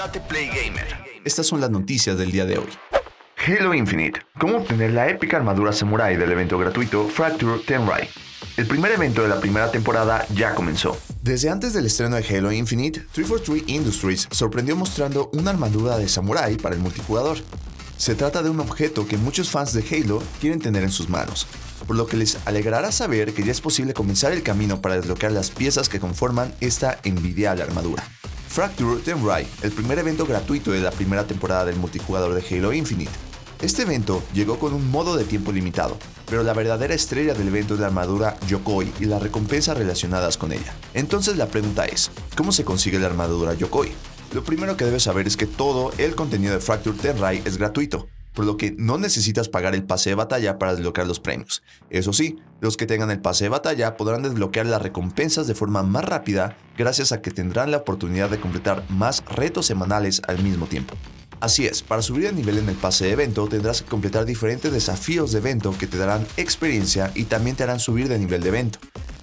Date Play Gamer. Estas son las noticias del día de hoy. Halo Infinite. ¿Cómo obtener la épica armadura samurai del evento gratuito Fracture Tenrai? El primer evento de la primera temporada ya comenzó. Desde antes del estreno de Halo Infinite, 343 Industries sorprendió mostrando una armadura de samurai para el multijugador. Se trata de un objeto que muchos fans de Halo quieren tener en sus manos, por lo que les alegrará saber que ya es posible comenzar el camino para desbloquear las piezas que conforman esta envidiable armadura. Fracture Tenrai, el primer evento gratuito de la primera temporada del multijugador de Halo Infinite. Este evento llegó con un modo de tiempo limitado, pero la verdadera estrella del evento es la armadura Yokoi y las recompensas relacionadas con ella. Entonces la pregunta es, ¿cómo se consigue la armadura Yokoi? Lo primero que debes saber es que todo el contenido de Fracture Tenrai es gratuito, por lo que no necesitas pagar el pase de batalla para desbloquear los premios. Eso sí, los que tengan el pase de batalla podrán desbloquear las recompensas de forma más rápida gracias a que tendrán la oportunidad de completar más retos semanales al mismo tiempo. Así es, para subir de nivel en el pase de evento tendrás que completar diferentes desafíos de evento que te darán experiencia y también te harán subir de nivel de evento.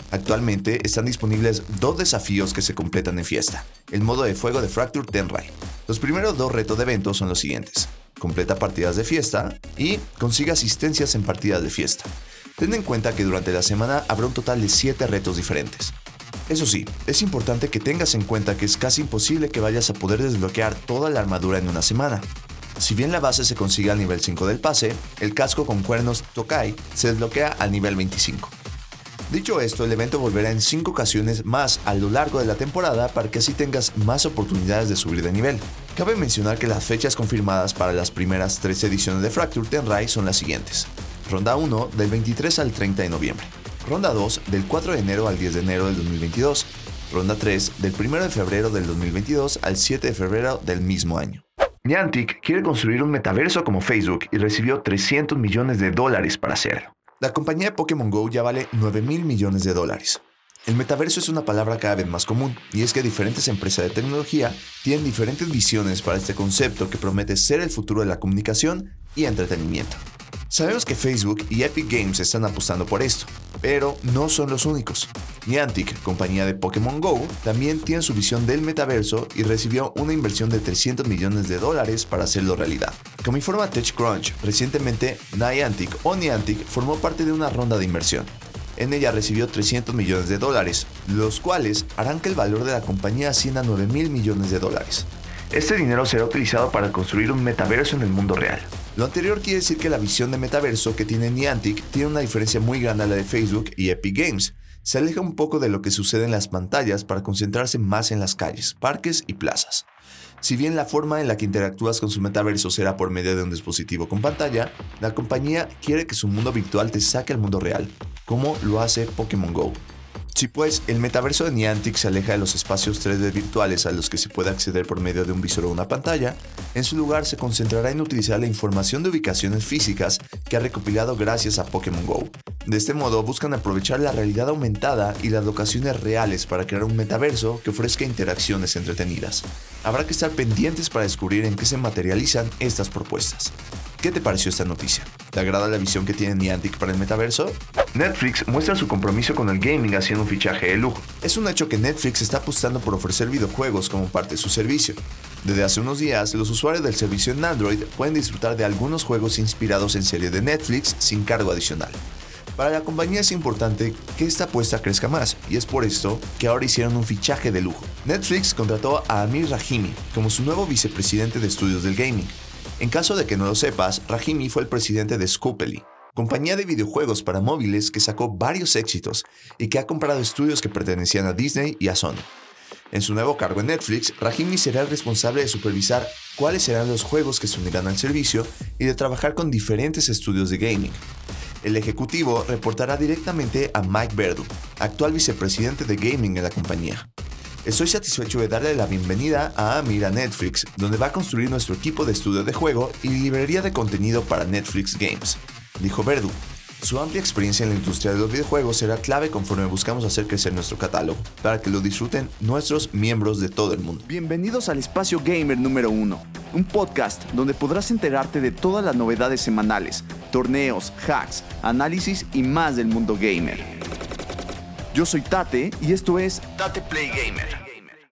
Actualmente están disponibles dos desafíos que se completan en fiesta, el modo de fuego de Fracture Tenrai. Los primeros dos retos de evento son los siguientes completa partidas de fiesta y consigue asistencias en partidas de fiesta. Ten en cuenta que durante la semana habrá un total de 7 retos diferentes. Eso sí, es importante que tengas en cuenta que es casi imposible que vayas a poder desbloquear toda la armadura en una semana. Si bien la base se consigue al nivel 5 del pase, el casco con cuernos Tokai se desbloquea al nivel 25. Dicho esto, el evento volverá en 5 ocasiones más a lo largo de la temporada para que así tengas más oportunidades de subir de nivel. Cabe mencionar que las fechas confirmadas para las primeras 3 ediciones de Fracture Tenrai son las siguientes. Ronda 1 del 23 al 30 de noviembre. Ronda 2 del 4 de enero al 10 de enero del 2022. Ronda 3 del 1 de febrero del 2022 al 7 de febrero del mismo año. Niantic quiere construir un metaverso como Facebook y recibió 300 millones de dólares para hacerlo. La compañía de Pokémon Go ya vale 9 mil millones de dólares. El metaverso es una palabra cada vez más común, y es que diferentes empresas de tecnología tienen diferentes visiones para este concepto que promete ser el futuro de la comunicación y entretenimiento. Sabemos que Facebook y Epic Games están apostando por esto, pero no son los únicos. Niantic, compañía de Pokémon Go, también tiene su visión del metaverso y recibió una inversión de 300 millones de dólares para hacerlo realidad. Como informa TechCrunch, recientemente Niantic o Niantic formó parte de una ronda de inversión. En ella recibió 300 millones de dólares, los cuales harán que el valor de la compañía ascienda a 9 mil millones de dólares. Este dinero será utilizado para construir un metaverso en el mundo real. Lo anterior quiere decir que la visión de metaverso que tiene Niantic tiene una diferencia muy grande a la de Facebook y Epic Games. Se aleja un poco de lo que sucede en las pantallas para concentrarse más en las calles, parques y plazas. Si bien la forma en la que interactúas con su metaverso será por medio de un dispositivo con pantalla, la compañía quiere que su mundo virtual te saque al mundo real, como lo hace Pokémon Go. Si pues el metaverso de Niantic se aleja de los espacios 3D virtuales a los que se puede acceder por medio de un visor o una pantalla, en su lugar se concentrará en utilizar la información de ubicaciones físicas que ha recopilado gracias a Pokémon Go. De este modo buscan aprovechar la realidad aumentada y las locaciones reales para crear un metaverso que ofrezca interacciones entretenidas. Habrá que estar pendientes para descubrir en qué se materializan estas propuestas. ¿Qué te pareció esta noticia? ¿Te agrada la visión que tiene Niantic para el metaverso? Netflix muestra su compromiso con el gaming haciendo un fichaje de lujo. Es un hecho que Netflix está apostando por ofrecer videojuegos como parte de su servicio. Desde hace unos días, los usuarios del servicio en Android pueden disfrutar de algunos juegos inspirados en series de Netflix sin cargo adicional. Para la compañía es importante que esta apuesta crezca más, y es por esto que ahora hicieron un fichaje de lujo. Netflix contrató a Amir Rahimi como su nuevo vicepresidente de estudios del gaming. En caso de que no lo sepas, Rahimi fue el presidente de Scopely, compañía de videojuegos para móviles que sacó varios éxitos y que ha comprado estudios que pertenecían a Disney y a Sony. En su nuevo cargo en Netflix, Rahimi será el responsable de supervisar cuáles serán los juegos que se unirán al servicio y de trabajar con diferentes estudios de gaming. El ejecutivo reportará directamente a Mike Verdu, actual vicepresidente de gaming de la compañía. Estoy satisfecho de darle la bienvenida a Amir a Netflix, donde va a construir nuestro equipo de estudio de juego y librería de contenido para Netflix Games, dijo Verdu. Su amplia experiencia en la industria de los videojuegos será clave conforme buscamos hacer crecer nuestro catálogo, para que lo disfruten nuestros miembros de todo el mundo. Bienvenidos al Espacio Gamer número 1, un podcast donde podrás enterarte de todas las novedades semanales, torneos, hacks, análisis y más del mundo gamer. Yo soy Tate y esto es Tate Play Gamer.